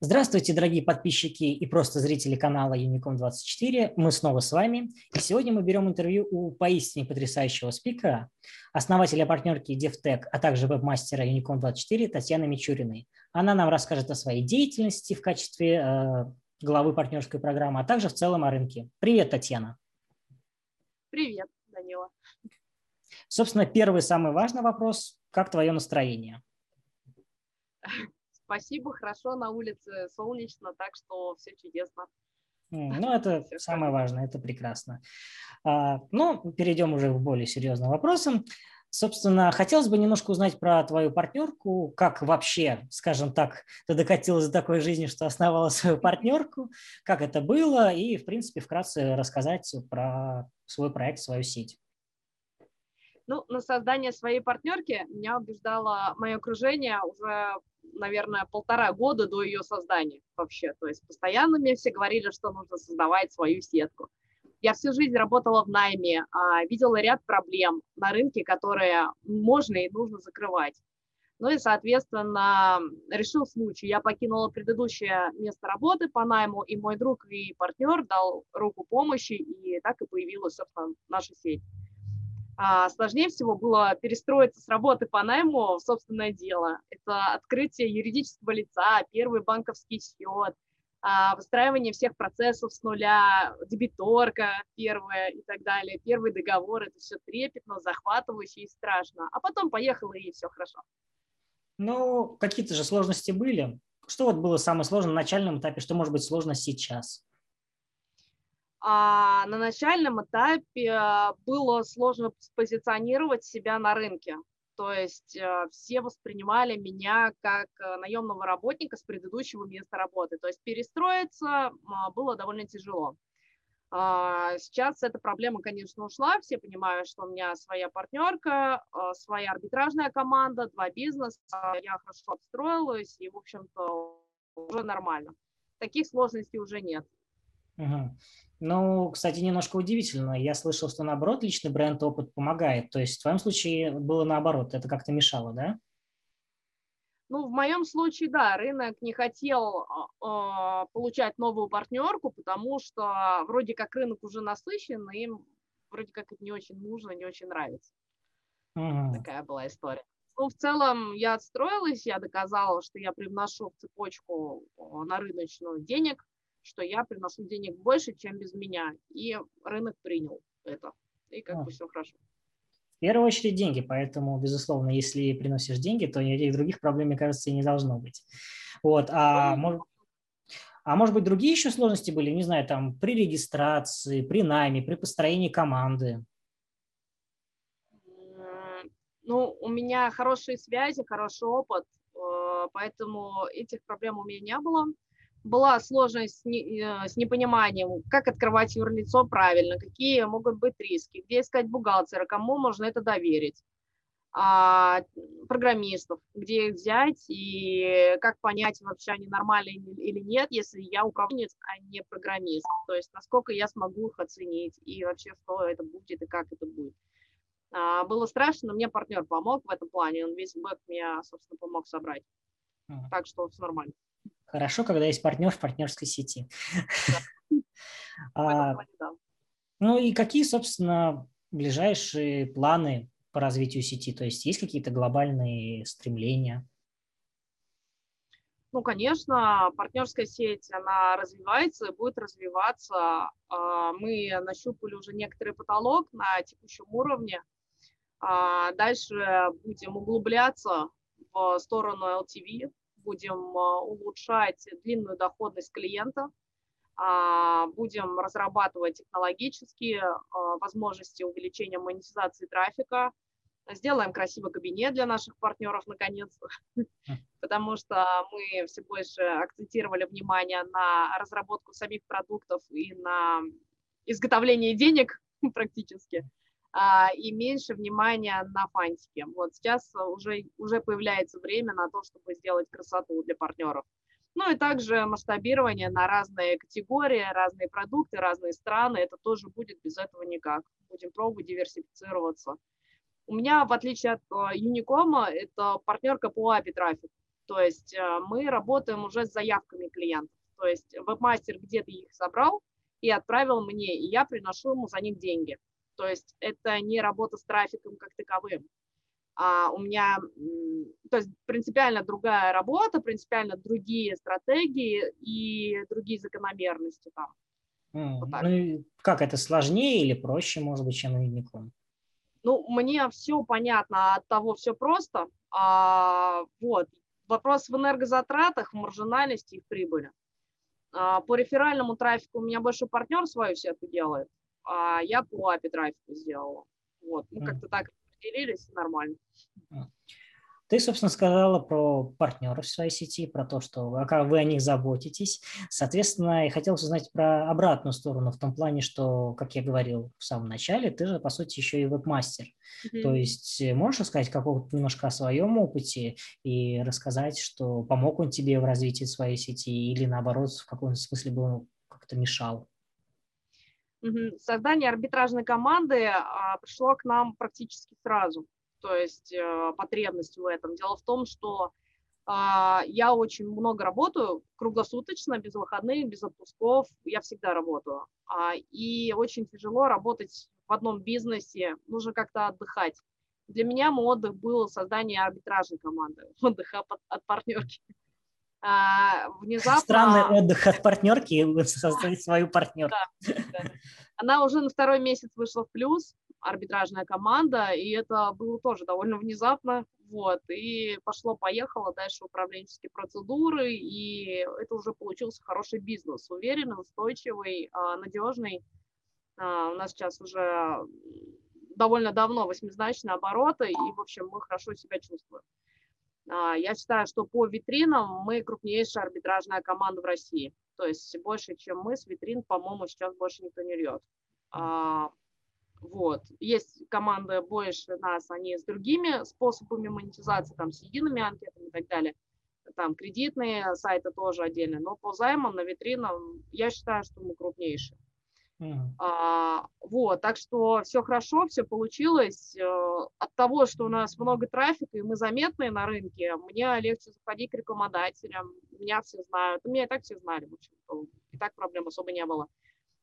Здравствуйте, дорогие подписчики и просто зрители канала Unicom24. Мы снова с вами. И сегодня мы берем интервью у поистине потрясающего спикера, основателя партнерки DevTech, а также веб-мастера Unicom24 Татьяны Мичуриной. Она нам расскажет о своей деятельности в качестве э, главы партнерской программы, а также в целом о рынке. Привет, Татьяна. Привет, Данила. Собственно, первый самый важный вопрос. Как твое настроение? Спасибо, хорошо, на улице солнечно, так что все чудесно. Ну, это все самое важное, это прекрасно. А, ну, перейдем уже к более серьезным вопросам. Собственно, хотелось бы немножко узнать про твою партнерку, как вообще, скажем так, ты докатилась до такой жизни, что основала свою партнерку, как это было, и, в принципе, вкратце рассказать про свой проект, свою сеть. Ну, на создание своей партнерки меня убеждало мое окружение уже наверное, полтора года до ее создания вообще. То есть постоянно мне все говорили, что нужно создавать свою сетку. Я всю жизнь работала в найме, а, видела ряд проблем на рынке, которые можно и нужно закрывать. Ну и, соответственно, решил случай. Я покинула предыдущее место работы по найму, и мой друг и партнер дал руку помощи, и так и появилась, собственно, наша сеть. А, сложнее всего было перестроиться с работы по найму в собственное дело. Это открытие юридического лица, первый банковский счет, а, выстраивание всех процессов с нуля, дебиторка первая и так далее, первый договор. Это все трепетно, захватывающе и страшно. А потом поехало и все хорошо. Ну, какие-то же сложности были. Что вот было самое сложное на начальном этапе, что может быть сложно сейчас? А на начальном этапе а, было сложно позиционировать себя на рынке. То есть а, все воспринимали меня как а, наемного работника с предыдущего места работы. То есть перестроиться было довольно тяжело. Сейчас эта проблема, конечно, ушла. Все понимают, что у меня своя партнерка, своя арбитражная команда, два бизнеса. Я хорошо обстроилась и, в общем-то, уже нормально. Таких сложностей уже нет. Угу. Ну, кстати, немножко удивительно. Я слышал, что наоборот личный бренд опыт помогает. То есть в твоем случае было наоборот, это как-то мешало, да? Ну, в моем случае, да, рынок не хотел э, получать новую партнерку, потому что вроде как рынок уже насыщен, и им вроде как это не очень нужно, не очень нравится. Угу. Такая была история. Ну, в целом я отстроилась, я доказала, что я привношу в цепочку на рыночную денег, что я приношу денег больше, чем без меня. И рынок принял это. И как а. бы все хорошо. В первую очередь деньги, поэтому, безусловно, если приносишь деньги, то никаких других проблем, мне кажется, и не должно быть. Вот, а, ну, может, а может быть, другие еще сложности были, не знаю, там, при регистрации, при найме, при построении команды? Ну, у меня хорошие связи, хороший опыт, э, поэтому этих проблем у меня не было была сложность с, э, с непониманием, как открывать юрлицо правильно, какие могут быть риски, где искать бухгалтера, кому можно это доверить, а, программистов, где их взять и как понять, вообще они нормальные или нет, если я управленец, а не программист. То есть насколько я смогу их оценить и вообще что это будет и как это будет. А, было страшно, но мне партнер помог в этом плане, он весь бэк мне, собственно, помог собрать. Так что все нормально. Хорошо, когда есть партнер в партнерской сети. А, ну и какие, собственно, ближайшие планы по развитию сети? То есть есть какие-то глобальные стремления? Ну, конечно, партнерская сеть, она развивается и будет развиваться. А, мы нащупали уже некоторый потолок на текущем уровне. А, дальше будем углубляться в сторону LTV, будем а, улучшать длинную доходность клиента, а, будем разрабатывать технологические а, возможности увеличения монетизации трафика, сделаем красивый кабинет для наших партнеров наконец, потому что мы все больше акцентировали внимание на разработку самих продуктов и на изготовление денег практически. А, и меньше внимания на фантике. Вот сейчас уже, уже появляется время на то, чтобы сделать красоту для партнеров. Ну и также масштабирование на разные категории, разные продукты, разные страны. Это тоже будет без этого никак. Будем пробовать диверсифицироваться. У меня, в отличие от Unicom, это партнерка по API трафику. То есть э, мы работаем уже с заявками клиентов. То есть вебмастер где-то их собрал и отправил мне, и я приношу ему за них деньги. То есть это не работа с трафиком как таковым. А у меня, то есть принципиально другая работа, принципиально другие стратегии и другие закономерности там. Mm. Вот ну, как это сложнее или проще, может быть, чем Unicom? Ну, мне все понятно, от того все просто. А, вот. Вопрос в энергозатратах, в маржинальности и в прибыли. А, по реферальному трафику у меня больше партнер свою сетку делает, а я по API трафику сделала. Вот, ну, как-то так разделились, нормально. Ты, собственно, сказала про партнеров в своей сети, про то, что вы о них заботитесь. Соответственно, я хотел узнать про обратную сторону, в том плане, что, как я говорил в самом начале, ты же, по сути, еще и веб-мастер. Mm-hmm. То есть э, можешь рассказать какого-то немножко о своем опыте и рассказать, что помог он тебе в развитии своей сети или, наоборот, в каком-то смысле был как-то мешал? Создание арбитражной команды а, пришло к нам практически сразу то есть э, потребность в этом. Дело в том, что а, я очень много работаю круглосуточно, без выходных, без отпусков, я всегда работаю. А, и очень тяжело работать в одном бизнесе, нужно как-то отдыхать. Для меня мой отдых был создание арбитражной команды, отдых от, от партнерки. А, внезапно... Странный отдых от партнерки, создать свою партнерку. Да, да. Она уже на второй месяц вышла в плюс, арбитражная команда, и это было тоже довольно внезапно, вот, и пошло-поехало дальше управленческие процедуры, и это уже получился хороший бизнес, уверенный, устойчивый, а, надежный. А, у нас сейчас уже довольно давно восьмизначные обороты, и, в общем, мы хорошо себя чувствуем. А, я считаю, что по витринам мы крупнейшая арбитражная команда в России. То есть больше, чем мы, с витрин, по-моему, сейчас больше никто не льет. Вот. Есть команды больше нас, они с другими способами монетизации, там, с едиными анкетами и так далее. Там кредитные сайты тоже отдельно. Но по займам на витринам я считаю, что мы крупнейшие. Mm. А, вот, так что все хорошо, все получилось. Э, от того, что у нас много трафика и мы заметные на рынке, мне легче заходить к рекламодателям. Меня все знают. Меня и так все знали, в общем И так проблем особо не было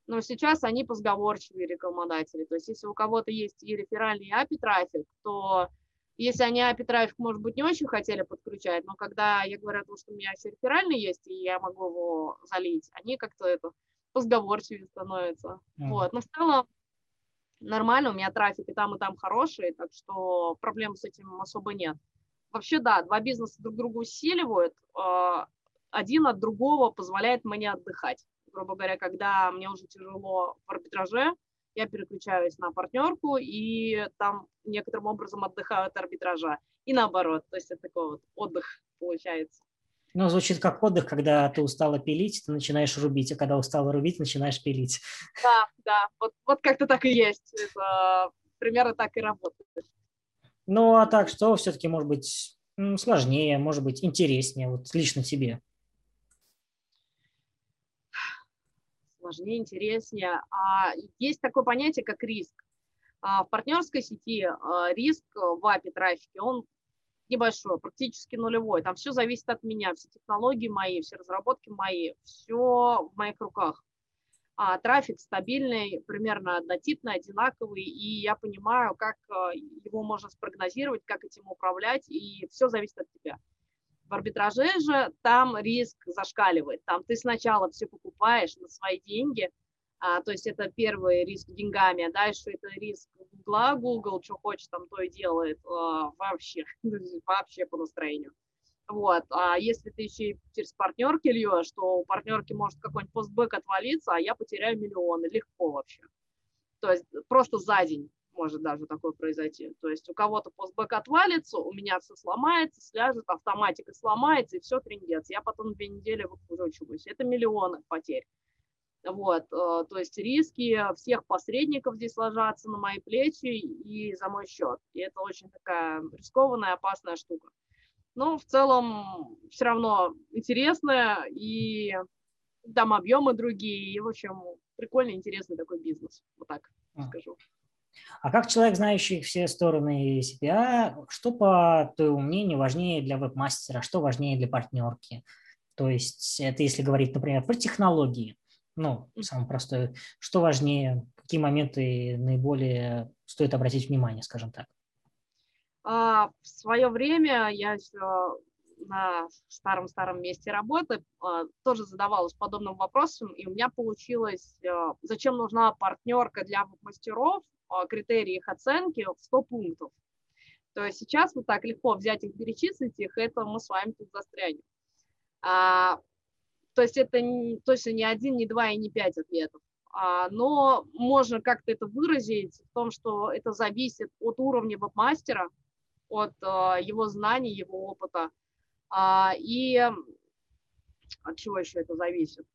но сейчас они позговорчивые рекламодатели. То есть если у кого-то есть и реферальный API трафик, то если они API трафик, может быть, не очень хотели подключать, но когда я говорю, что у меня все реферальный есть, и я могу его залить, они как-то это позговорчивее становятся. Mm. Вот. Но в целом нормально, у меня трафик и там, и там хороший, так что проблем с этим особо нет. Вообще, да, два бизнеса друг друга усиливают, а, один от другого позволяет мне отдыхать грубо говоря, когда мне уже тяжело в арбитраже, я переключаюсь на партнерку и там некоторым образом отдыхаю от арбитража. И наоборот, то есть это такой вот отдых получается. Ну, звучит как отдых, когда ты устала пилить, ты начинаешь рубить, а когда устала рубить, начинаешь пилить. Да, да, вот, вот как-то так и есть. Это примерно так и работает. Ну, а так что все-таки может быть сложнее, может быть интереснее, вот лично тебе? сложнее, интереснее. А есть такое понятие, как риск. А в партнерской сети а, риск в API трафике, он небольшой, практически нулевой. Там все зависит от меня, все технологии мои, все разработки мои, все в моих руках. А трафик стабильный, примерно однотипный, одинаковый, и я понимаю, как а, его можно спрогнозировать, как этим управлять, и все зависит от тебя. В арбитраже же там риск зашкаливает. Там ты сначала все покупаешь на свои деньги, а, то есть это первый риск деньгами, а дальше это риск Гугла, Google, что хочет, там то и делает а, вообще, вообще по настроению. Вот, а если ты еще и через партнерки льешь, то у партнерки может какой-нибудь постбэк отвалиться, а я потеряю миллионы, легко вообще. То есть просто за день может даже такое произойти. То есть у кого-то постбэк отвалится, у меня все сломается, сляжет, автоматика сломается, и все трендец. Я потом две недели выкручиваюсь. Это миллионы потерь. Вот, э, то есть риски всех посредников здесь ложатся на мои плечи и за мой счет. И это очень такая рискованная, опасная штука. Но в целом все равно интересная, и там объемы другие, и, в общем, прикольный, интересный такой бизнес, вот так скажу. А как человек, знающий все стороны CPA, что, по твоему мнению, важнее для веб-мастера, что важнее для партнерки? То есть это если говорить, например, про технологии, ну, самое простое, что важнее, какие моменты наиболее стоит обратить внимание, скажем так? А, в свое время я еще на старом-старом месте работы а, тоже задавалась подобным вопросом, и у меня получилось, а, зачем нужна партнерка для мастеров, критерии их оценки в 100 пунктов. То есть сейчас вот так легко взять их, перечислить их, это мы с вами тут застрянем. То есть это не, точно не один, не два и не пять ответов. А, но можно как-то это выразить в том, что это зависит от уровня веб-мастера, от а, его знаний, его опыта. А, и от чего еще это зависит?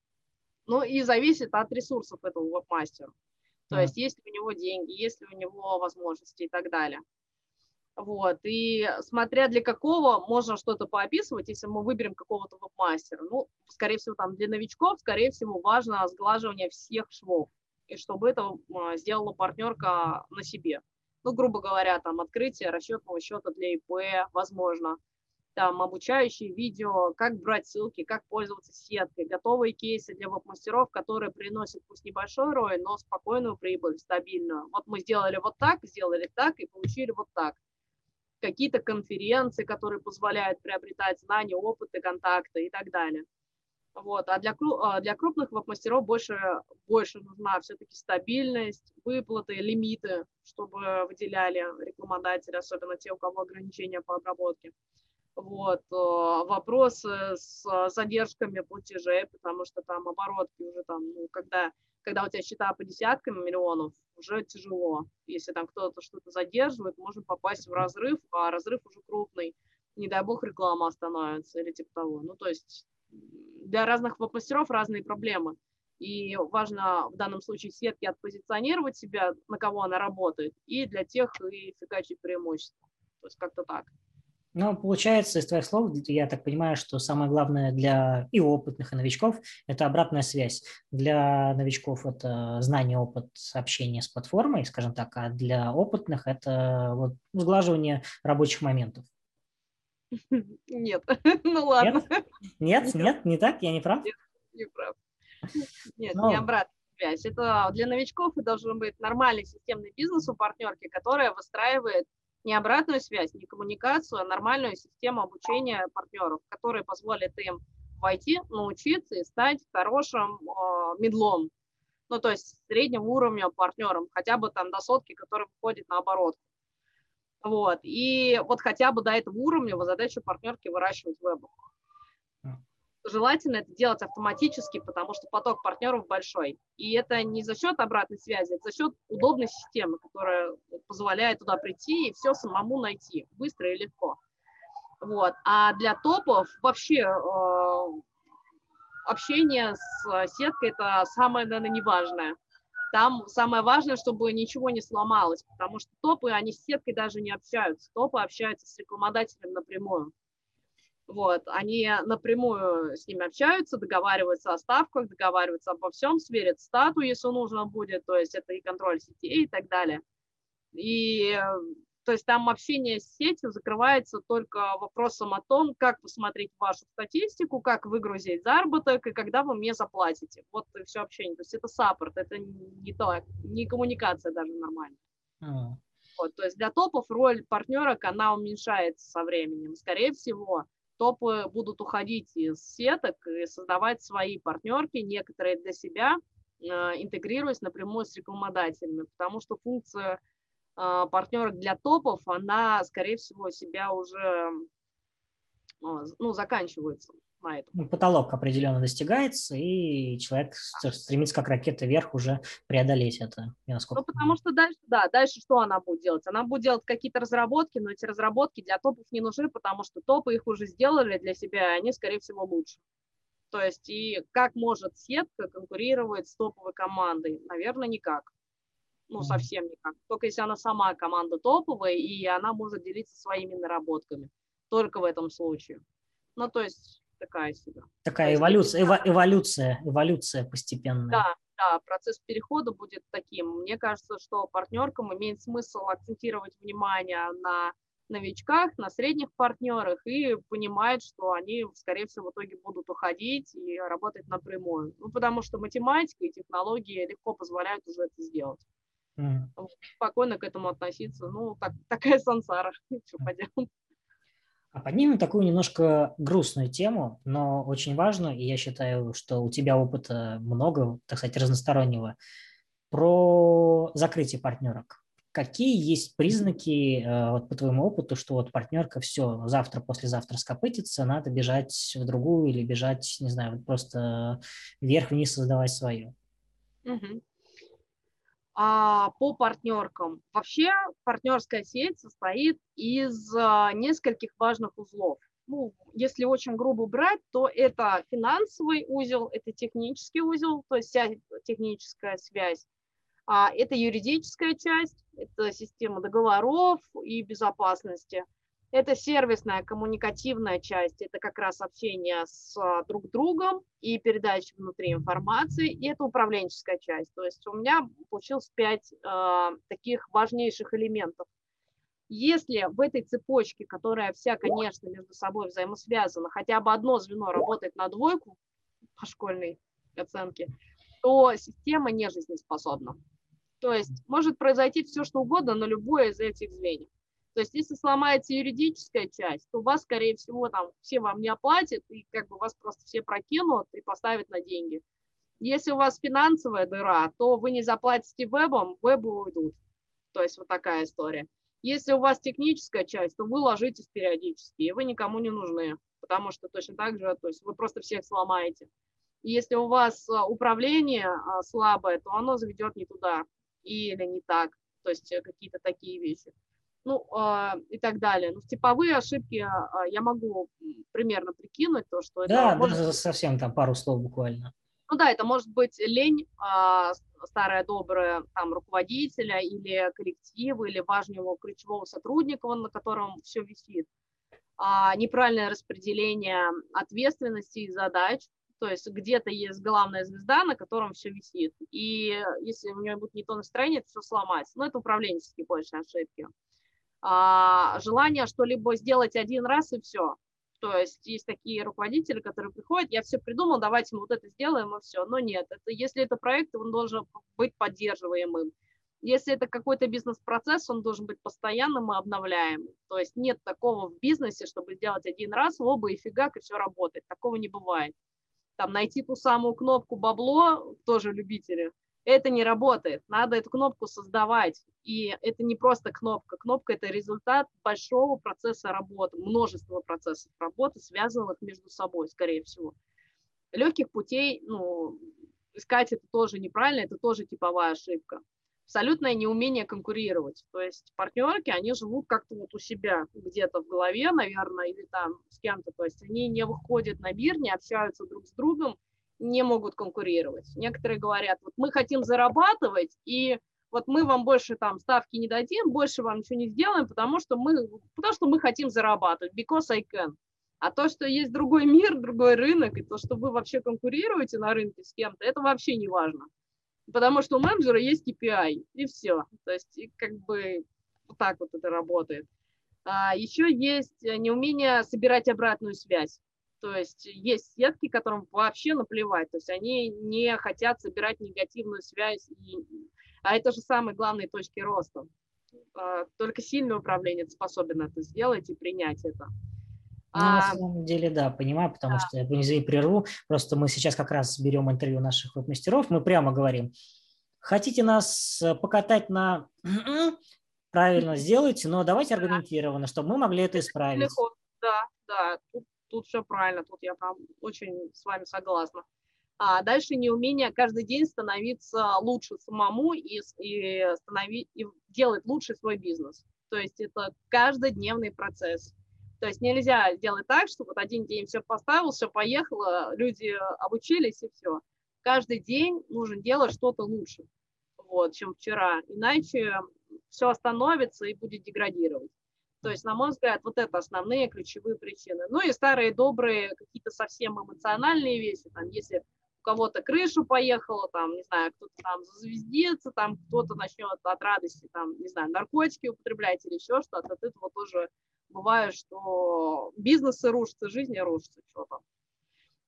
Ну и зависит от ресурсов этого веб-мастера. То есть есть ли у него деньги, есть ли у него возможности и так далее. Вот. И смотря для какого можно что-то поописывать, если мы выберем какого-то веб-мастера. Ну, скорее всего, там для новичков, скорее всего, важно сглаживание всех швов. И чтобы это а, сделала партнерка на себе. Ну, грубо говоря, там открытие расчетного счета для ИП, возможно. Там обучающие видео, как брать ссылки, как пользоваться сеткой, готовые кейсы для веб-мастеров, которые приносят пусть небольшой рой, но спокойную прибыль, стабильную. Вот мы сделали вот так, сделали так и получили вот так какие-то конференции, которые позволяют приобретать знания, опыты, контакты и так далее. Вот. А для, а для крупных веб-мастеров больше, больше нужна все-таки стабильность, выплаты, лимиты, чтобы выделяли рекламодатели, особенно те, у кого ограничения по обработке. Вот. Э, вопросы с задержками платежей, потому что там оборотки уже там, ну, когда когда у тебя счета по десяткам миллионов, уже тяжело. Если там кто-то что-то задерживает, можно попасть в разрыв, а разрыв уже крупный. Не дай бог реклама остановится или типа того. Ну, то есть для разных веб-мастеров разные проблемы. И важно в данном случае сетки отпозиционировать себя, на кого она работает, и для тех и фигачить преимущество. То есть как-то так. Ну, получается, из твоих слов, я так понимаю, что самое главное для и опытных, и новичков – это обратная связь. Для новичков – это знание, опыт общения с платформой, скажем так, а для опытных – это вот сглаживание рабочих моментов. Нет, ну ладно. Нет? Нет, нет, не так? Я не прав? Нет, не прав. Нет, Но... не обратная связь. Это для новичков и должен быть нормальный системный бизнес у партнерки, которая выстраивает не обратную связь, не коммуникацию, а нормальную систему обучения партнеров, которая позволит им войти, научиться и стать хорошим э, медлом, ну, то есть среднего уровня партнером, хотя бы там до сотки, который выходит на оборот. Вот, и вот хотя бы до этого уровня вы задачу партнерки выращивать веб желательно это делать автоматически, потому что поток партнеров большой. И это не за счет обратной связи, это за счет удобной системы, которая позволяет туда прийти и все самому найти, быстро и легко. Вот. А для топов вообще э, общение с сеткой – это самое, наверное, неважное. Там самое важное, чтобы ничего не сломалось, потому что топы, они с сеткой даже не общаются. Топы общаются с рекламодателем напрямую. Вот, они напрямую с ними общаются, договариваются о ставках, договариваются обо всем, сверят стату, если нужно будет, то есть это и контроль сетей и так далее. И то есть там общение с сетью закрывается только вопросом о том, как посмотреть вашу статистику, как выгрузить заработок и когда вы мне заплатите. Вот и все общение. То есть это саппорт, это не то, не коммуникация даже нормальная. Mm. Вот, то есть для топов роль партнера, она уменьшается со временем. Скорее всего, топы будут уходить из сеток и создавать свои партнерки, некоторые для себя, э, интегрируясь напрямую с рекламодателями, потому что функция э, партнерок для топов, она, скорее всего, себя уже э, ну, заканчивается на этом. Ну, потолок определенно достигается, и человек стремится как ракета вверх уже преодолеть это. Ну, потому что дальше, да, дальше что она будет делать? Она будет делать какие-то разработки, но эти разработки для топов не нужны, потому что топы их уже сделали для себя, и они, скорее всего, лучше. То есть и как может сетка конкурировать с топовой командой? Наверное, никак. Ну, совсем никак. Только если она сама команда топовая, и она может делиться своими наработками. Только в этом случае. Ну, то есть такая себе. Такая эволюция, эво, эволюция, эволюция постепенная. Да, да, процесс перехода будет таким. Мне кажется, что партнеркам имеет смысл акцентировать внимание на новичках, на средних партнерах и понимать, что они, скорее всего, в итоге будут уходить и работать напрямую. Ну, потому что математика и технологии легко позволяют уже это сделать. Mm. Спокойно к этому относиться. Ну, так, такая сансара. Что поделать. А поднимем такую немножко грустную тему, но очень важную, и я считаю, что у тебя опыта много, так сказать, разностороннего, про закрытие партнерок. Какие есть признаки, э, вот по твоему опыту, что вот партнерка все, завтра, послезавтра скопытится, надо бежать в другую или бежать, не знаю, просто вверх-вниз создавать свое? Угу. А, по партнеркам. Вообще партнерская сеть состоит из а, нескольких важных узлов. Ну, если очень грубо брать, то это финансовый узел, это технический узел, то есть вся техническая связь, а, это юридическая часть, это система договоров и безопасности – это сервисная, коммуникативная часть, это как раз общение с а, друг другом и передача внутри информации, и это управленческая часть. То есть у меня получилось пять э, таких важнейших элементов. Если в этой цепочке, которая вся, конечно, между собой взаимосвязана, хотя бы одно звено работает на двойку по школьной оценке, то система не жизнеспособна. То есть может произойти все, что угодно на любое из этих звеньев. То есть если сломается юридическая часть, то вас, скорее всего, там все вам не оплатят, и как бы вас просто все прокинут и поставят на деньги. Если у вас финансовая дыра, то вы не заплатите вебом, вебы уйдут. То есть вот такая история. Если у вас техническая часть, то вы ложитесь периодически, и вы никому не нужны, потому что точно так же, то есть вы просто всех сломаете. И если у вас а, управление а, слабое, то оно заведет не туда или не так, то есть э, какие-то такие вещи ну э, и так далее. Ну, типовые ошибки э, я могу примерно прикинуть то, что да, это может... даже совсем там пару слов буквально. Ну да, это может быть лень э, старая добрая там руководителя или коллектива или важного ключевого сотрудника, на котором все висит. Э, неправильное распределение ответственности и задач, то есть где-то есть главная звезда, на котором все висит. И если у нее будет не то настроение, то все сломается. Ну, это управленческие больше ошибки а, желание что-либо сделать один раз и все. То есть есть такие руководители, которые приходят, я все придумал, давайте мы вот это сделаем и все. Но нет, это, если это проект, он должен быть поддерживаемым. Если это какой-то бизнес-процесс, он должен быть постоянным и обновляемым. То есть нет такого в бизнесе, чтобы сделать один раз, оба и фигак, и все работает. Такого не бывает. Там найти ту самую кнопку бабло, тоже любители, это не работает. Надо эту кнопку создавать. И это не просто кнопка. Кнопка – это результат большого процесса работы, множества процессов работы, связанных между собой, скорее всего. Легких путей, ну, искать это тоже неправильно, это тоже типовая ошибка. Абсолютное неумение конкурировать. То есть партнерки, они живут как-то вот у себя, где-то в голове, наверное, или там с кем-то. То есть они не выходят на мир, не общаются друг с другом, не могут конкурировать. Некоторые говорят, вот мы хотим зарабатывать, и вот мы вам больше там ставки не дадим, больше вам ничего не сделаем, потому что мы, потому что мы хотим зарабатывать, because I can. А то, что есть другой мир, другой рынок, и то, что вы вообще конкурируете на рынке с кем-то, это вообще не важно. Потому что у менеджера есть KPI, и все. То есть и как бы вот так вот это работает. А еще есть неумение собирать обратную связь. То есть есть сетки, которым вообще наплевать, то есть они не хотят собирать негативную связь, и... а это же самые главные точки роста. А, только сильный управленец способен это сделать и принять это. Ну, а, на самом деле, да, понимаю, потому да. что я не прерву, просто мы сейчас как раз берем интервью наших веб-мастеров, мы прямо говорим, хотите нас э, покатать на правильно сделайте, но давайте аргументированно, чтобы мы могли это исправить. Да, да, тут тут все правильно, тут я прям очень с вами согласна. А дальше неумение каждый день становиться лучше самому и, и, становить, и делать лучше свой бизнес. То есть это каждодневный процесс. То есть нельзя сделать так, что вот один день все поставил, все поехало, люди обучились и все. Каждый день нужно делать что-то лучше, вот, чем вчера. Иначе все остановится и будет деградировать. То есть, на мой взгляд, вот это основные ключевые причины. Ну и старые добрые какие-то совсем эмоциональные вещи, там, если у кого-то крышу поехала, там, не знаю, кто-то там зазвездится, там кто-то начнет от радости, там, не знаю, наркотики употреблять или еще что-то, от этого тоже бывает, что бизнесы рушатся, жизни рушатся, что там.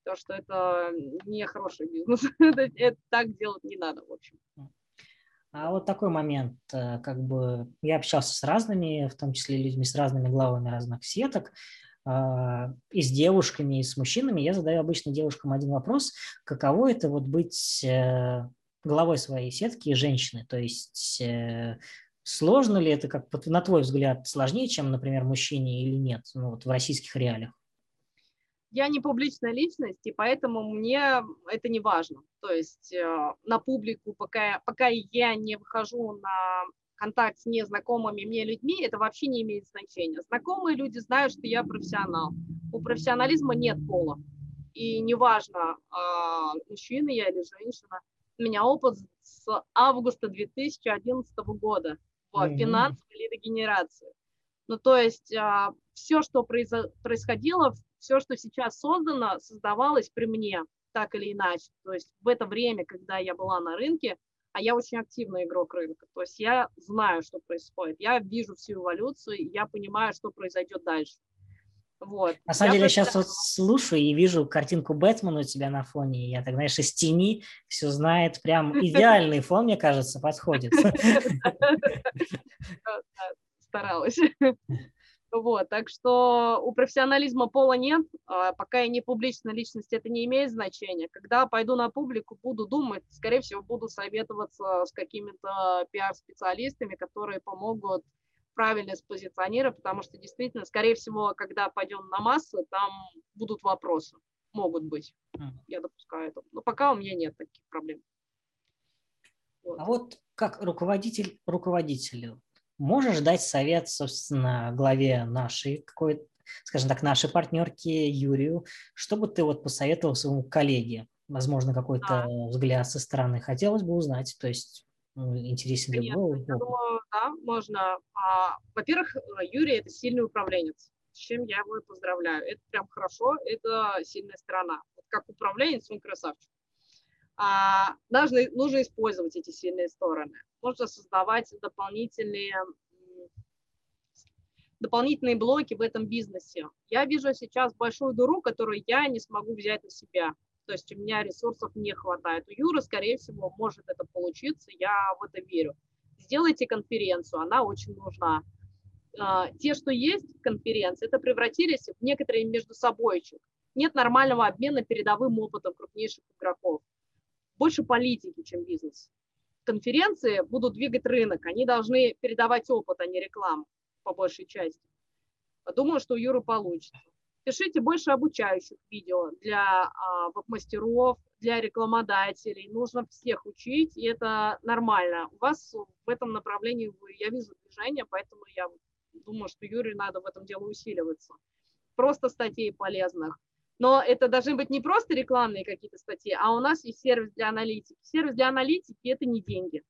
Потому что это не хороший бизнес, это, это так делать не надо, в общем. А вот такой момент, э, как бы я общался с разными, в том числе людьми с разными главами разных сеток, а, и с девушками, и с мужчинами. Я задаю обычно девушкам один вопрос, каково это вот быть э, главой своей сетки и женщины, то есть э, сложно ли это, как на твой взгляд, сложнее, чем, например, мужчине или нет, ну, вот в российских реалиях? Я не публичная личность, и поэтому мне это не важно. То есть э, на публику, пока, пока я не выхожу на контакт с незнакомыми мне людьми, это вообще не имеет значения. Знакомые люди знают, что я профессионал. У профессионализма нет пола. И неважно, э, мужчина я или женщина. У меня опыт с августа 2011 года в mm-hmm. финансовой лидогенерации. Ну, то есть а, все, что происходило все, что сейчас создано, создавалось при мне так или иначе. То есть в это время, когда я была на рынке, а я очень активный игрок рынка, то есть я знаю, что происходит, я вижу всю эволюцию, я понимаю, что произойдет дальше. Вот. На самом я деле, просто... сейчас вот слушаю и вижу картинку Бэтмена у тебя на фоне, я так, знаешь, из тени все знает, прям идеальный фон, мне кажется, подходит. Старалась. Вот, так что у профессионализма пола нет, а пока я не публичная личность, это не имеет значения. Когда пойду на публику, буду думать, скорее всего, буду советоваться с какими-то пиар-специалистами, которые помогут правильно спозиционировать, потому что действительно, скорее всего, когда пойдем на массы, там будут вопросы, могут быть, я допускаю это. Но пока у меня нет таких проблем. Вот. А вот как руководитель руководителю, можешь дать совет, собственно, главе нашей какой скажем так, нашей партнерке Юрию, что бы ты вот посоветовал своему коллеге? Возможно, какой-то а. взгляд со стороны хотелось бы узнать, то есть ну, интересен для него. Думаю, да, можно. А, во-первых, Юрий – это сильный управленец, с чем я его и поздравляю. Это прям хорошо, это сильная сторона. Вот как управленец он красавчик. А, нужно, нужно использовать эти сильные стороны. Можно создавать дополнительные, дополнительные блоки в этом бизнесе. Я вижу сейчас большую дыру, которую я не смогу взять на себя. То есть у меня ресурсов не хватает. У Юры, скорее всего, может это получиться, я в это верю. Сделайте конференцию, она очень нужна. А, те, что есть конференции, это превратились в некоторые между собойчик. Нет нормального обмена передовым опытом крупнейших игроков больше политики, чем бизнес. Конференции будут двигать рынок, они должны передавать опыт, а не рекламу по большей части. Думаю, что у получится. Пишите больше обучающих видео для а, веб-мастеров, для рекламодателей. Нужно всех учить, и это нормально. У вас в этом направлении, я вижу движение, поэтому я думаю, что Юрию надо в этом деле усиливаться. Просто статей полезных – но это должны быть не просто рекламные какие-то статьи, а у нас есть сервис для аналитики. Сервис для аналитики – это не деньги.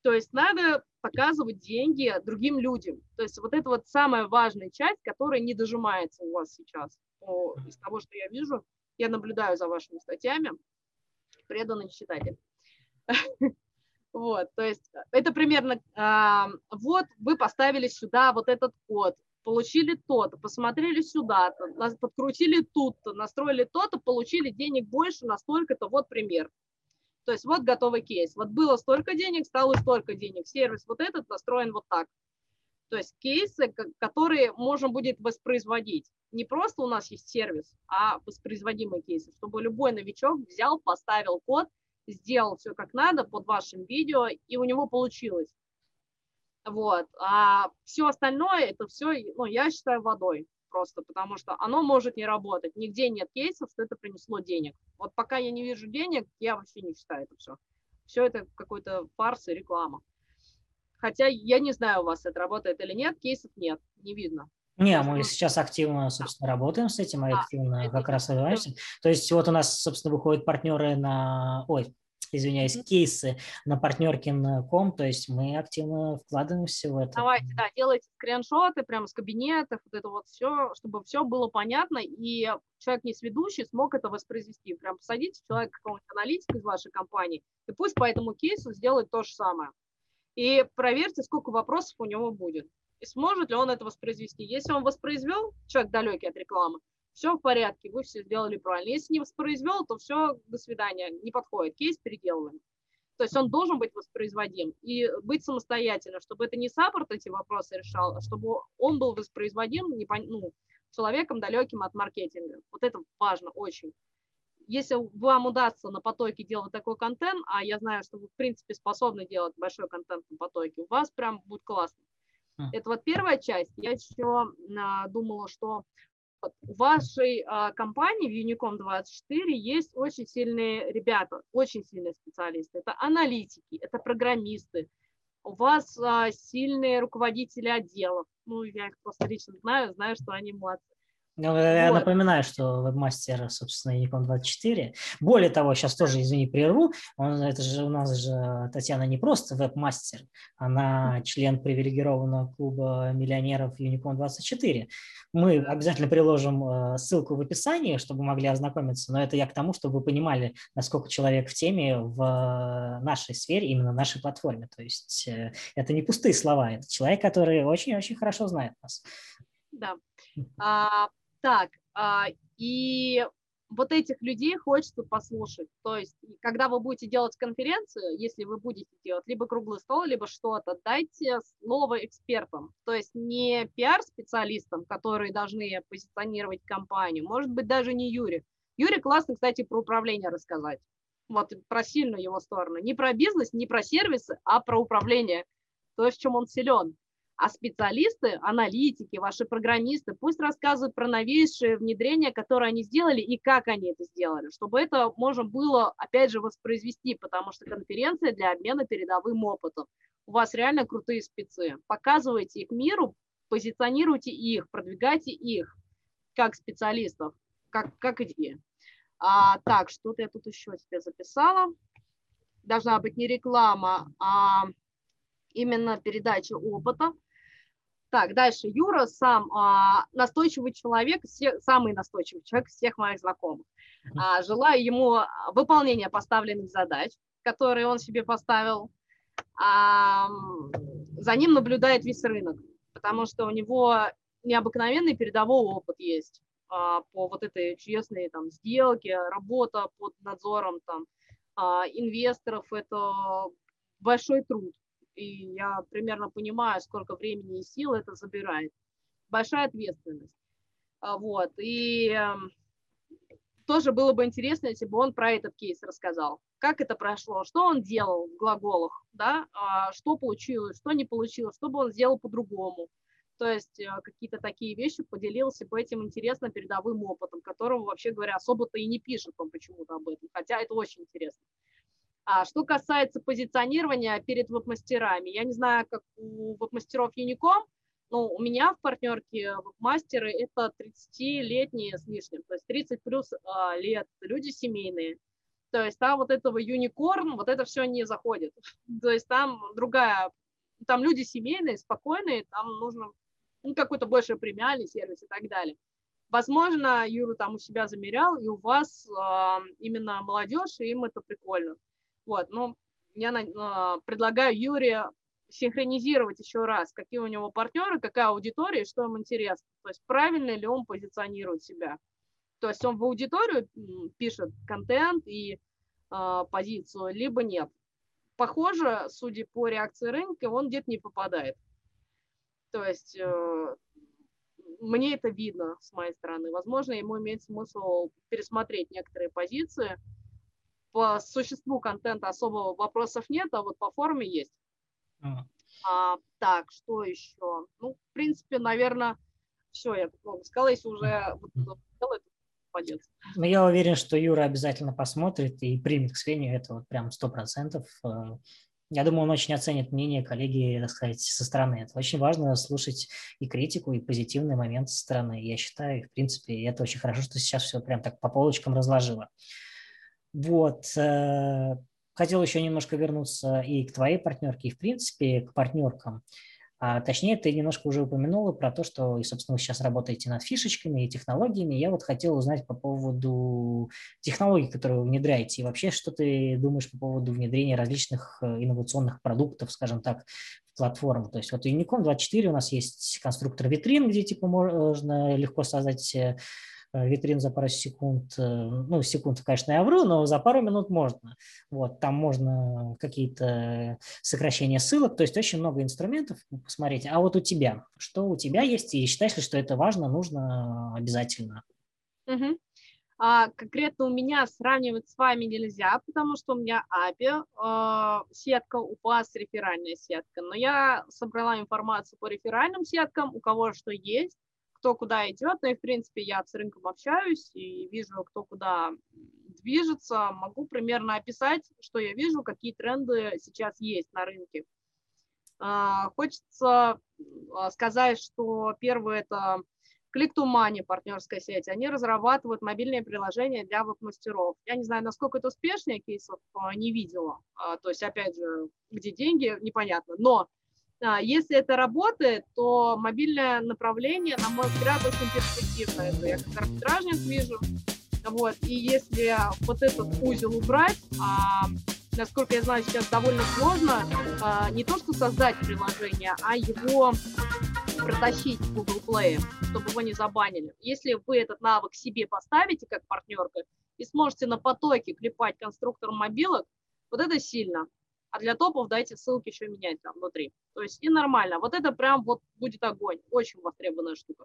То есть надо показывать деньги другим людям. То есть вот это вот самая важная часть, которая не дожимается у вас сейчас. Из того, что я вижу, я наблюдаю за вашими статьями, преданный читатель. Вот, то есть это примерно, вот вы поставили сюда вот этот код, получили то-то, посмотрели сюда-то, подкрутили тут-то, настроили то-то, получили денег больше на столько-то, вот пример. То есть вот готовый кейс. Вот было столько денег, стало столько денег. Сервис вот этот настроен вот так. То есть кейсы, которые можно будет воспроизводить. Не просто у нас есть сервис, а воспроизводимые кейсы, чтобы любой новичок взял, поставил код, сделал все как надо под вашим видео, и у него получилось. Вот. А все остальное, это все, ну, я считаю, водой просто, потому что оно может не работать. Нигде нет кейсов, что это принесло денег. Вот пока я не вижу денег, я вообще не считаю это все. Все это какой-то фарс и реклама. Хотя я не знаю, у вас это работает или нет, кейсов нет, не видно. Не, мы сейчас активно, собственно, работаем с этим, и активно как раз развиваемся. То есть вот у нас, собственно, выходят партнеры на... Ой, извиняюсь, кейсы на партнеркин.ком, то есть мы активно вкладываемся в это. Давайте, да, делайте скриншоты прямо с кабинетов, вот это вот все, чтобы все было понятно, и человек не сведущий смог это воспроизвести. Прям посадите человека, какого-нибудь аналитика из вашей компании, и пусть по этому кейсу сделает то же самое. И проверьте, сколько вопросов у него будет. И сможет ли он это воспроизвести. Если он воспроизвел, человек далекий от рекламы, все в порядке, вы все сделали правильно. Если не воспроизвел, то все, до свидания, не подходит, кейс переделываем. То есть он должен быть воспроизводим и быть самостоятельно, чтобы это не саппорт эти вопросы решал, а чтобы он был воспроизводим не, ну, человеком далеким от маркетинга. Вот это важно очень. Если вам удастся на потоке делать такой контент, а я знаю, что вы, в принципе, способны делать большой контент на потоке, у вас прям будет классно. Это вот первая часть. Я еще а, думала, что в вашей а, компании, в Unicom 24, есть очень сильные ребята, очень сильные специалисты. Это аналитики, это программисты. У вас а, сильные руководители отделов. Ну, я их просто лично знаю, знаю, что они молодцы. Ну, я вот. напоминаю, что вебмастер, собственно, Unicom 24. Более того, сейчас тоже, извини, прерву, он, это же у нас же Татьяна не просто вебмастер, она член привилегированного клуба миллионеров Unicom 24. Мы обязательно приложим э, ссылку в описании, чтобы могли ознакомиться, но это я к тому, чтобы вы понимали, насколько человек в теме в нашей сфере, именно нашей платформе. То есть э, это не пустые слова, это человек, который очень-очень хорошо знает нас. Да. А, так, а, и вот этих людей хочется послушать. То есть, когда вы будете делать конференцию, если вы будете делать либо круглый стол, либо что-то, дайте слово экспертам. То есть не пиар-специалистам, которые должны позиционировать компанию, может быть, даже не Юре. Юре классно, кстати, про управление рассказать. Вот про сильную его сторону. Не про бизнес, не про сервисы, а про управление. То, в чем он силен. А специалисты, аналитики, ваши программисты, пусть рассказывают про новейшие внедрения, которые они сделали и как они это сделали, чтобы это можно было, опять же, воспроизвести, потому что конференция для обмена передовым опытом. У вас реально крутые спецы. Показывайте их миру, позиционируйте их, продвигайте их как специалистов, как, как идеи. А, так, что-то я тут еще себе записала. Должна быть не реклама, а именно передача опыта. Так, дальше. Юра сам а, настойчивый человек, все, самый настойчивый человек всех моих знакомых. А, желаю ему выполнения поставленных задач, которые он себе поставил. А, за ним наблюдает весь рынок, потому что у него необыкновенный передовой опыт есть а, по вот этой честной там сделке, работа под надзором там а, инвесторов. Это большой труд и я примерно понимаю, сколько времени и сил это забирает. Большая ответственность. А, вот, и эм, тоже было бы интересно, если бы он про этот кейс рассказал. Как это прошло, что он делал в глаголах, да, а, что получилось, что не получилось, что бы он сделал по-другому. То есть э, какие-то такие вещи поделился бы этим интересно передовым опытом, которого, вообще говоря, особо-то и не пишет он почему-то об этом, хотя это очень интересно. А что касается позиционирования перед веб-мастерами, я не знаю, как у веб-мастеров Unicom, но у меня в партнерке веб-мастеры это 30-летние с лишним, то есть 30 плюс а, лет, люди семейные. То есть там вот этого юникорн, вот это все не заходит. То есть там другая, там люди семейные, спокойные, там нужно ну, какой-то больше премиальный сервис и так далее. Возможно, Юру там у себя замерял, и у вас э, именно молодежь, и им это прикольно. Вот, ну, я э, предлагаю Юрия синхронизировать еще раз, какие у него партнеры, какая аудитория, что им интересно. То есть правильно ли он позиционирует себя. То есть он в аудиторию пишет контент и э, позицию, либо нет. Похоже, судя по реакции рынка, он где-то не попадает. То есть э, мне это видно с моей стороны. Возможно, ему имеет смысл пересмотреть некоторые позиции, по существу контента особого вопросов нет, а вот по форме есть. А. А, так, что еще? Ну, в принципе, наверное, все, я много сказала, если уже делает, молодец. Ну, я уверен, что Юра обязательно посмотрит и примет к сведению это вот прям сто процентов. Э, я думаю, он очень оценит мнение коллеги, так сказать, со стороны. Это очень важно слушать и критику, и позитивный момент со стороны. Я считаю, в принципе, это очень хорошо, что сейчас все прям так по полочкам разложила. Вот. Э, хотел еще немножко вернуться и к твоей партнерке, и, в принципе, к партнеркам. А, точнее, ты немножко уже упомянула про то, что, и, собственно, вы сейчас работаете над фишечками и технологиями. Я вот хотел узнать по поводу технологий, которые вы внедряете, и вообще, что ты думаешь по поводу внедрения различных э, инновационных продуктов, скажем так, в платформу. То есть вот Unicom 24 у нас есть конструктор витрин, где типа можно легко создать Э, витрин за пару секунд, э, ну, секунд, конечно, я вру, но за пару минут можно. Вот, там можно какие-то сокращения ссылок, то есть очень много инструментов посмотреть. А вот у тебя, что у тебя есть, и считаешь ли, что это важно, нужно обязательно? Угу. А, конкретно у меня сравнивать с вами нельзя, потому что у меня API, э, сетка, у вас реферальная сетка. Но я собрала информацию по реферальным сеткам, у кого что есть кто куда идет, ну и, в принципе, я с рынком общаюсь и вижу, кто куда движется, могу примерно описать, что я вижу, какие тренды сейчас есть на рынке. А, хочется а, сказать, что первое – это Click to Money, партнерская сеть. Они разрабатывают мобильные приложения для веб-мастеров. Я не знаю, насколько это успешно, кейсов а, не видела. То есть, опять же, где деньги, непонятно. Но если это работает, то мобильное направление, на мой взгляд, очень перспективно. Это я как арбитражник вижу. Вот. И если вот этот узел убрать, а, насколько я знаю, сейчас довольно сложно а, не то, что создать приложение, а его протащить в Google Play, чтобы его не забанили. Если вы этот навык себе поставите как партнерка и сможете на потоке клепать конструктор мобилок, вот это сильно а для топов дайте ссылки еще менять там внутри. То есть и нормально. Вот это прям вот будет огонь. Очень востребованная штука.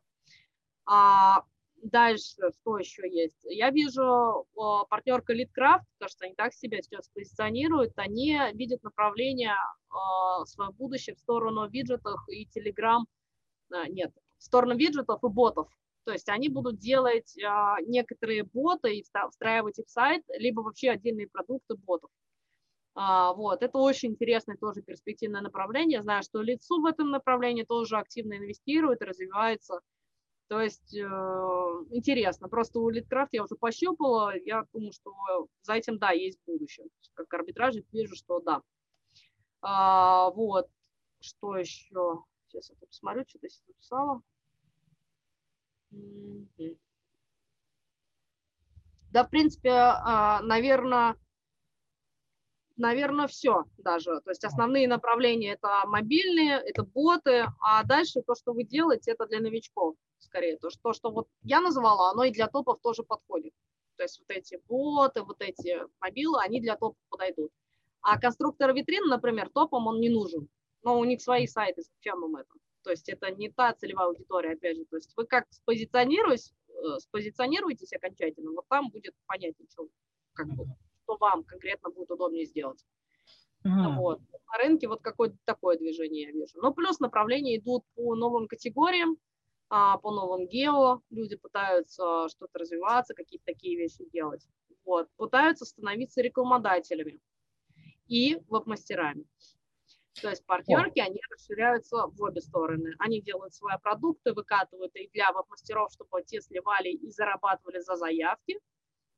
А, дальше, что еще есть? Я вижу партнерка LeadCraft, кажется, они так себя сейчас позиционируют, они видят направление э, свое будущее в сторону виджетов и э, нет, в сторону виджетов и ботов. То есть они будут делать э, некоторые боты и встраивать их в сайт, либо вообще отдельные продукты ботов. А, вот, это очень интересное тоже перспективное направление. Я знаю, что лицу в этом направлении тоже активно инвестирует, развивается. То есть э, интересно. Просто у Литкрафт я уже пощупала. Я думаю, что за этим, да, есть будущее. Как арбитражник вижу, что да. А, вот. Что еще? Сейчас я посмотрю, что-то здесь написала. Да, в принципе, а, наверное, наверное, все даже. То есть основные направления это мобильные, это боты, а дальше то, что вы делаете, это для новичков скорее. То, что, то, что вот я называла, оно и для топов тоже подходит. То есть вот эти боты, вот эти мобилы, они для топов подойдут. А конструктор витрин, например, топам он не нужен. Но у них свои сайты, зачем им это? То есть это не та целевая аудитория, опять же. То есть вы как спозиционируетесь, э, спозиционируетесь окончательно, вот там будет понятнее, что, как бы, что вам конкретно будет удобнее сделать. Mm-hmm. Вот. На рынке вот какое-то такое движение я вижу. Ну, плюс направления идут по новым категориям, а, по новым гео. Люди пытаются что-то развиваться, какие-то такие вещи делать. Вот. Пытаются становиться рекламодателями и веб-мастерами. То есть партнерки, они расширяются в обе стороны. Они делают свои продукты, выкатывают их для веб-мастеров, чтобы те сливали и зарабатывали за заявки,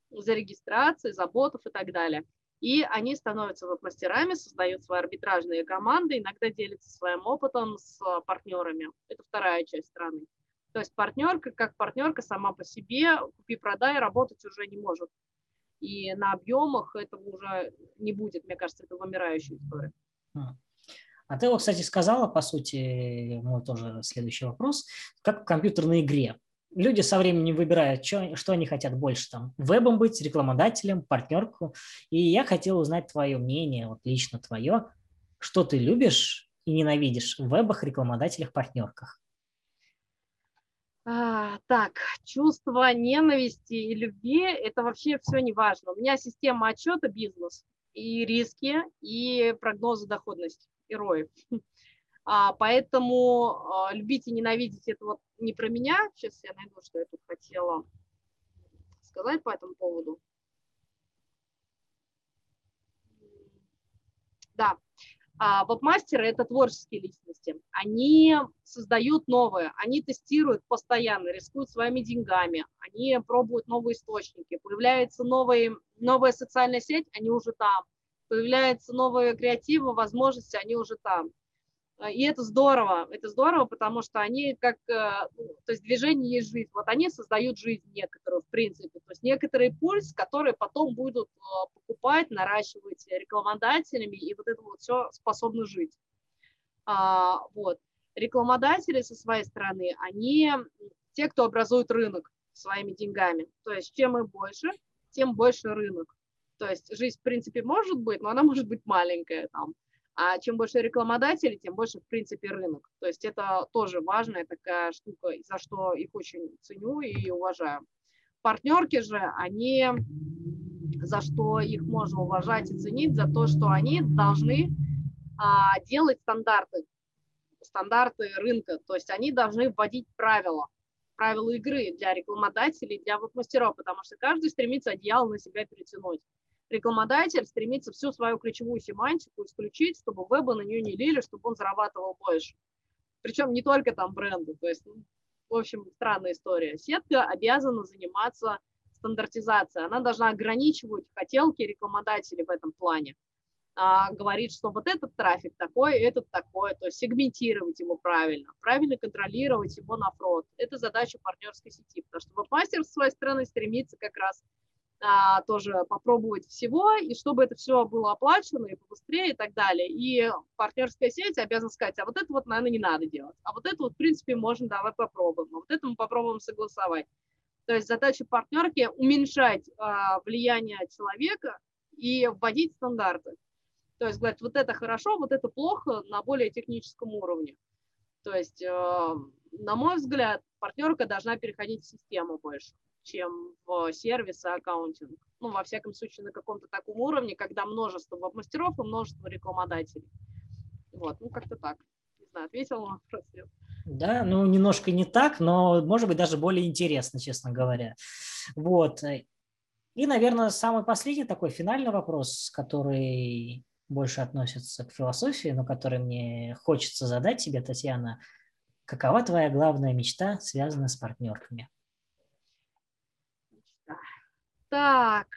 за регистрации, за ботов и так далее. И они становятся веб-мастерами, создают свои арбитражные команды, иногда делятся своим опытом с партнерами. Это вторая часть страны. То есть партнерка, как партнерка сама по себе, купи-продай, работать уже не может. И на объемах этого уже не будет, мне кажется, это вымирающая история. А ты вот, кстати, сказала, по сути, мой тоже следующий вопрос, как в компьютерной игре люди со временем выбирают, что, что они хотят больше там, вебом быть, рекламодателем, партнерку. И я хотел узнать твое мнение, вот лично твое, что ты любишь и ненавидишь в вебах, рекламодателях, партнерках. А, так, чувство ненависти и любви – это вообще все не важно. У меня система отчета бизнес, и риски, и прогнозы доходности, и ROI. А, поэтому а, любить и ненавидеть это вот не про меня. Сейчас я найду, что я тут хотела сказать по этому поводу. Да, а, веб-мастеры – это творческие личности. Они создают новое, они тестируют постоянно, рискуют своими деньгами, они пробуют новые источники. Появляется новый, новая социальная сеть, они уже там. появляются новые креативы, возможности, они уже там. А, и это здорово, это здорово, потому что они как, э, ну, то есть движение есть жизнь, вот они создают жизнь некоторую, в принципе, то есть некоторый пульс, который потом будут э, покупать, наращивать рекламодателями, и вот это вот все способно жить. А, вот. Рекламодатели со своей стороны, они те, кто образует рынок своими деньгами, то есть чем их больше, тем больше рынок. То есть жизнь, в принципе, может быть, но она может быть маленькая там, а чем больше рекламодателей, тем больше, в принципе, рынок. То есть это тоже важная такая штука, за что их очень ценю и уважаю. Партнерки же, они, за что их можно уважать и ценить, за то, что они должны а, делать стандарты, стандарты рынка. То есть они должны вводить правила, правила игры для рекламодателей, для веб-мастеров, потому что каждый стремится одеяло на себя перетянуть рекламодатель стремится всю свою ключевую семантику исключить, чтобы вебы на нее не лили, чтобы он зарабатывал больше. Причем не только там бренды, то есть, ну, в общем, странная история. Сетка обязана заниматься стандартизацией, она должна ограничивать хотелки рекламодателей в этом плане. А, говорит, что вот этот трафик такой, этот такой, то есть сегментировать его правильно, правильно контролировать его на фронт. Это задача партнерской сети, потому что веб-мастер с своей стороны стремится как раз а, тоже попробовать всего, и чтобы это все было оплачено и побыстрее и так далее. И партнерская сеть обязана сказать, а вот это вот, наверное, не надо делать, а вот это вот, в принципе, можно, давай попробуем, а вот это мы попробуем согласовать. То есть задача партнерки уменьшать а, влияние человека и вводить стандарты. То есть говорить, вот это хорошо, вот это плохо на более техническом уровне. То есть, э, на мой взгляд, партнерка должна переходить в систему больше чем в сервис и аккаунтинг. Ну, во всяком случае, на каком-то таком уровне, когда множество веб-мастеров и множество рекламодателей. Вот, ну, как-то так. Не знаю, ответил на вопрос. Да, ну, немножко не так, но, может быть, даже более интересно, честно говоря. Вот. И, наверное, самый последний такой финальный вопрос, который больше относится к философии, но который мне хочется задать тебе, Татьяна. Какова твоя главная мечта, связанная с партнерками? Так,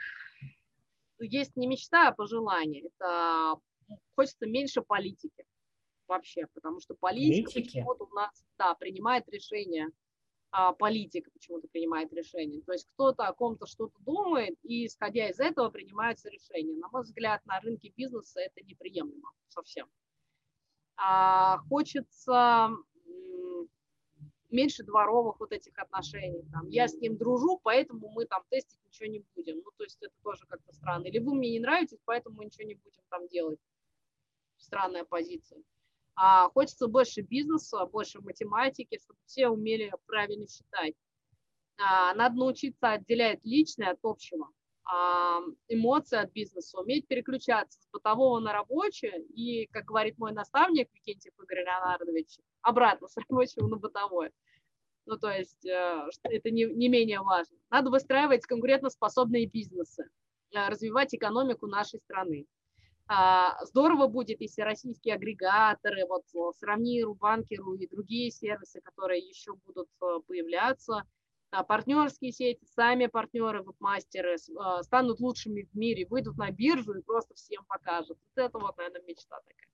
есть не мечта, а пожелание. Это хочется меньше политики вообще, потому что политика почему-то у нас, да, принимает решения, а политика почему-то принимает решения. То есть кто-то о ком-то что-то думает, и исходя из этого принимаются решения. На мой взгляд, на рынке бизнеса это неприемлемо совсем. А, хочется меньше дворовых вот этих отношений. Там, я с ним дружу, поэтому мы там тестить ничего не будем. Ну, то есть это тоже как-то странно. Или вы мне не нравитесь, поэтому мы ничего не будем там делать. Странная позиция. А хочется больше бизнеса, больше математики, чтобы все умели правильно считать. А, надо научиться отделять личное от общего, а, эмоции от бизнеса, уметь переключаться с бытового на рабочее и, как говорит мой наставник Викентьев Игорь Леонардович, обратно с рабочего на бытовое. Ну, то есть э, это не, не менее важно. Надо выстраивать конкурентоспособные бизнесы, э, развивать экономику нашей страны. А, здорово будет, если российские агрегаторы, вот сравни Рубанкеру и другие сервисы, которые еще будут э, появляться, партнерские сети, сами партнеры, веб-мастеры станут лучшими в мире, выйдут на биржу и просто всем покажут. Вот это вот, наверное, мечта такая.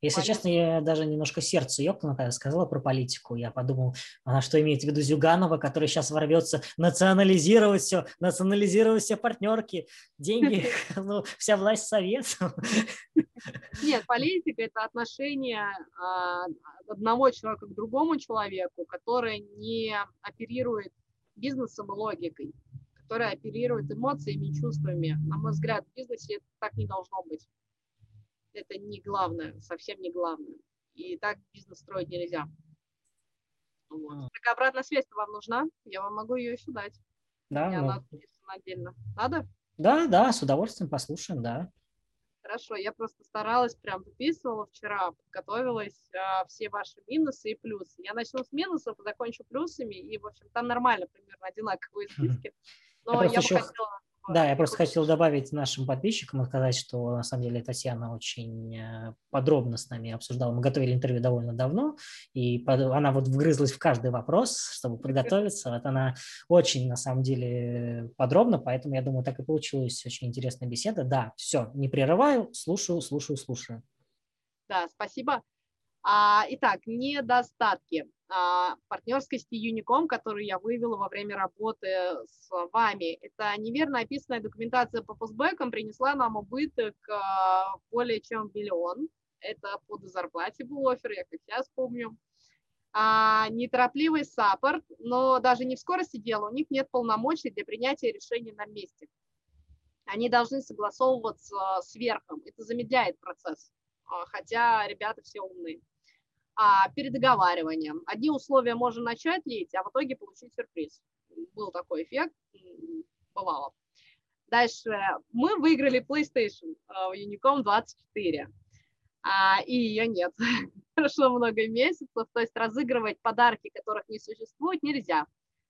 Если Понятно. честно, я даже немножко сердце ёкнуло, когда сказала про политику. Я подумал, она что имеет в виду Зюганова, который сейчас ворвется национализировать все, национализировать все партнерки, деньги, ну, вся власть советов. Нет, политика – это отношение а, одного человека к другому человеку, который не оперирует бизнесом и логикой, который оперирует эмоциями и чувствами. На мой взгляд, в бизнесе это так не должно быть это не главное, совсем не главное. И так бизнес строить нельзя. Вот. Так обратная связь вам нужна? Я вам могу ее еще дать. Да. ну... Она отдельно. Надо? Да, да, с удовольствием послушаем, да. Хорошо, я просто старалась, прям выписывала вчера, подготовилась а, все ваши минусы и плюсы. Я начну с минусов, закончу плюсами, и, в общем, там нормально примерно одинаковые списки. Но я, я бы хотела Да, я просто хотел добавить нашим подписчикам и сказать, что на самом деле Татьяна очень э, подробно с нами обсуждала. Мы готовили интервью довольно давно, и она вот вгрызлась в каждый вопрос, чтобы подготовиться. Вот она очень, на самом деле, подробно, поэтому я думаю, так и получилась очень интересная беседа. Да, все, не прерываю, слушаю, слушаю, слушаю. Да, спасибо. А, итак, недостатки партнерскости Unicom, которую я вывела во время работы с вами. Это неверно описанная документация по постбэкам принесла нам убыток а, более чем миллион. Это по зарплате был офер, я как сейчас помню. А, неторопливый саппорт, но даже не в скорости дела, у них нет полномочий для принятия решений на месте. Они должны согласовываться с верхом. Это замедляет процесс, а, хотя ребята все умные а, передоговариванием. Одни условия можно начать лить, а в итоге получить сюрприз. Был такой эффект, бывало. Дальше мы выиграли PlayStation uh, Unicom 24, а, и ее нет. Прошло много месяцев, то есть разыгрывать подарки, которых не существует, нельзя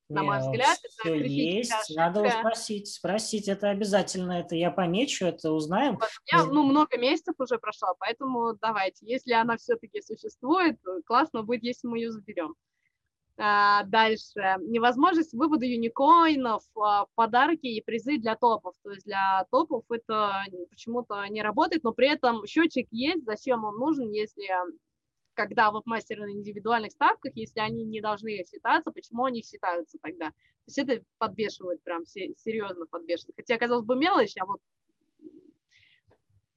на мой взгляд. Это есть, ошибка. надо спросить, спросить, это обязательно, это я помечу, это узнаем. Вот, я, ну, много месяцев уже прошло, поэтому давайте, если она все-таки существует, классно будет, если мы ее заберем. А, дальше. Невозможность вывода юникоинов, подарки и призы для топов. То есть для топов это почему-то не работает, но при этом счетчик есть. Зачем он нужен, если когда веб-мастеры на индивидуальных ставках, если они не должны считаться, почему они считаются тогда? То есть это подбешивает прям, серьезно подбешивает. Хотя, казалось бы, мелочь, а вот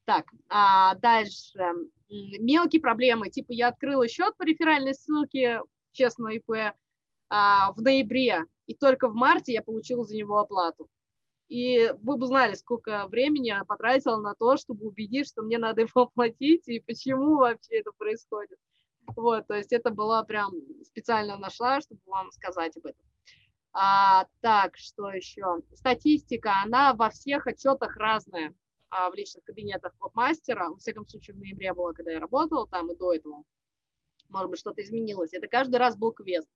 так, а дальше. Мелкие проблемы, типа я открыла счет по реферальной ссылке, честно, ИП, а, в ноябре, и только в марте я получила за него оплату. И вы бы знали, сколько времени я потратила на то, чтобы убедить, что мне надо его оплатить, и почему вообще это происходит. Вот, то есть это было прям специально нашла, чтобы вам сказать об этом. А, так, что еще? Статистика, она во всех отчетах разная а, в личных кабинетах мастера. Во всяком случае, в ноябре было, когда я работала там, и до этого. Может быть, что-то изменилось. Это каждый раз был квест.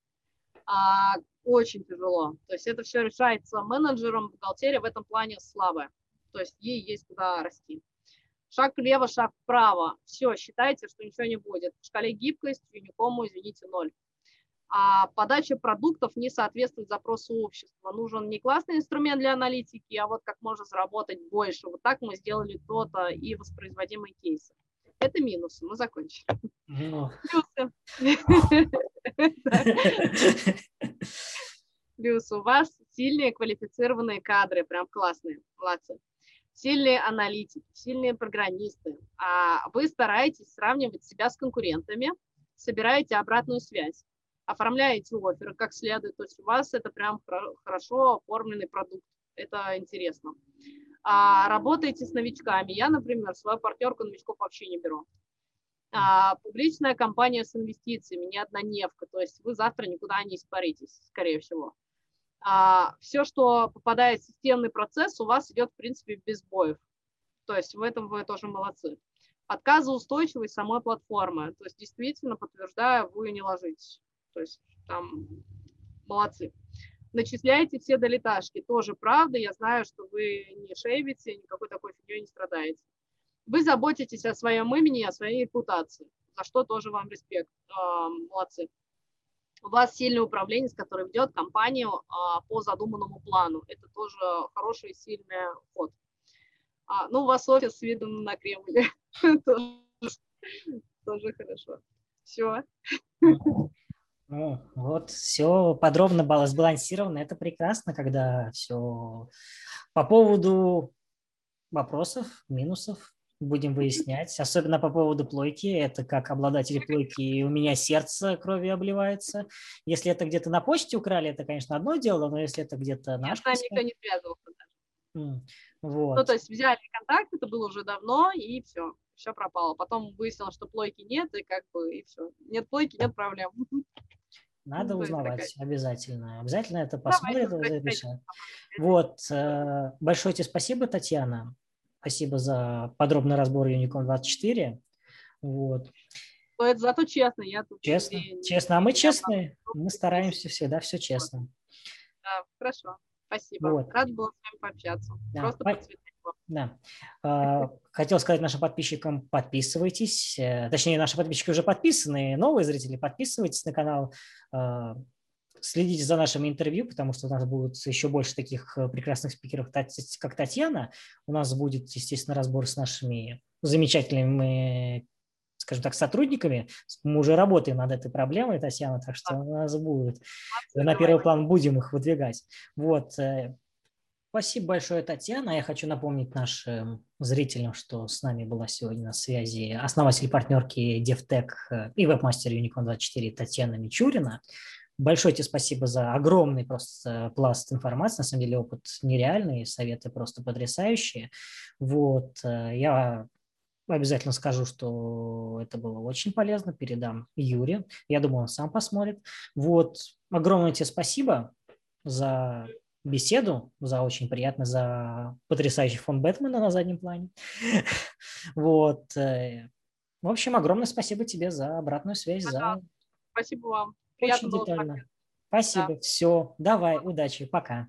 А, очень тяжело. То есть это все решается менеджером, бухгалтерия в этом плане слабая. То есть ей есть куда расти. Шаг влево, шаг вправо. Все, считайте, что ничего не будет. В шкале гибкость Unicom, извините, ноль. А подача продуктов не соответствует запросу общества. Нужен не классный инструмент для аналитики, а вот как можно заработать больше. Вот так мы сделали то-то и воспроизводимые кейсы. Это минусы. Мы закончили. Ну. Плюсы. Плюс у вас сильные квалифицированные кадры, прям классные, молодцы. Сильные аналитики, сильные программисты. А вы стараетесь сравнивать себя с конкурентами, собираете обратную связь, оформляете оферы как следует. То есть у вас это прям хорошо оформленный продукт. Это интересно. А, работаете с новичками. Я, например, свою партнерку новичков вообще не беру а, публичная компания с инвестициями, не однодневка, то есть вы завтра никуда не испаритесь, скорее всего. А, все, что попадает в системный процесс, у вас идет, в принципе, без боев. То есть в этом вы тоже молодцы. Отказоустойчивость самой платформы. То есть действительно, подтверждаю, вы не ложитесь. То есть там молодцы. Начисляете все долеташки. Тоже правда. Я знаю, что вы не шейвите, никакой такой фигней не страдаете. Вы заботитесь о своем имени, о своей репутации, за что тоже вам респект. Молодцы. У вас сильный управленец, который ведет компанию а, по задуманному плану. Это тоже хороший, сильный ход. А, ну, у вас офис с видом на Кремль. Тоже хорошо. Все. Ну, вот все подробно было сбалансировано. Это прекрасно, когда все по поводу вопросов, минусов будем выяснять, особенно по поводу плойки. Это как обладатель плойки, у меня сердце кровью обливается. Если это где-то на почте украли, это, конечно, одно дело, но если это где-то наш... Я никто не связывался даже. Вот. Ну, то есть взяли контакт, это было уже давно, и все, все пропало. Потом выяснилось, что плойки нет, и как бы, и все. Нет плойки, нет проблем. Надо ну, узнавать такая... обязательно. Обязательно это посмотрим. Вот. Э, большое тебе спасибо, Татьяна. Спасибо за подробный разбор Unicom 24. Вот. Но это зато честно. Я тут честно, не... честно. А мы честные, мы стараемся всегда все честно. Да, хорошо. Спасибо. Вот. Рад был с вами пообщаться. Да. Просто по... Да. А, хотел сказать нашим подписчикам, подписывайтесь. Э, точнее, наши подписчики уже подписаны, новые зрители, подписывайтесь на канал. А, следите за нашими интервью, потому что у нас будут еще больше таких э, прекрасных спикеров, как Татьяна. У нас будет, естественно, разбор с нашими замечательными скажем так, сотрудниками. Мы уже работаем над этой проблемой, Татьяна, так что у нас будет. На первый план будем их выдвигать. Вот. Спасибо большое, Татьяна. Я хочу напомнить нашим зрителям, что с нами была сегодня на связи основатель партнерки DevTech э, и вебмастер Unicorn 24 Татьяна Мичурина. Большое тебе спасибо за огромный просто пласт информации. На самом деле опыт нереальный, советы просто потрясающие. Вот, э, я обязательно скажу, что это было очень полезно, передам Юре. Я думаю, он сам посмотрит. Вот, огромное тебе спасибо за беседу, за очень приятно, за потрясающий фон Бэтмена на заднем плане. Вот. Э, в общем, огромное спасибо тебе за обратную связь. За... Спасибо вам. Приятно очень детально. Спасибо. Да. Все. Давай, удачи. Пока.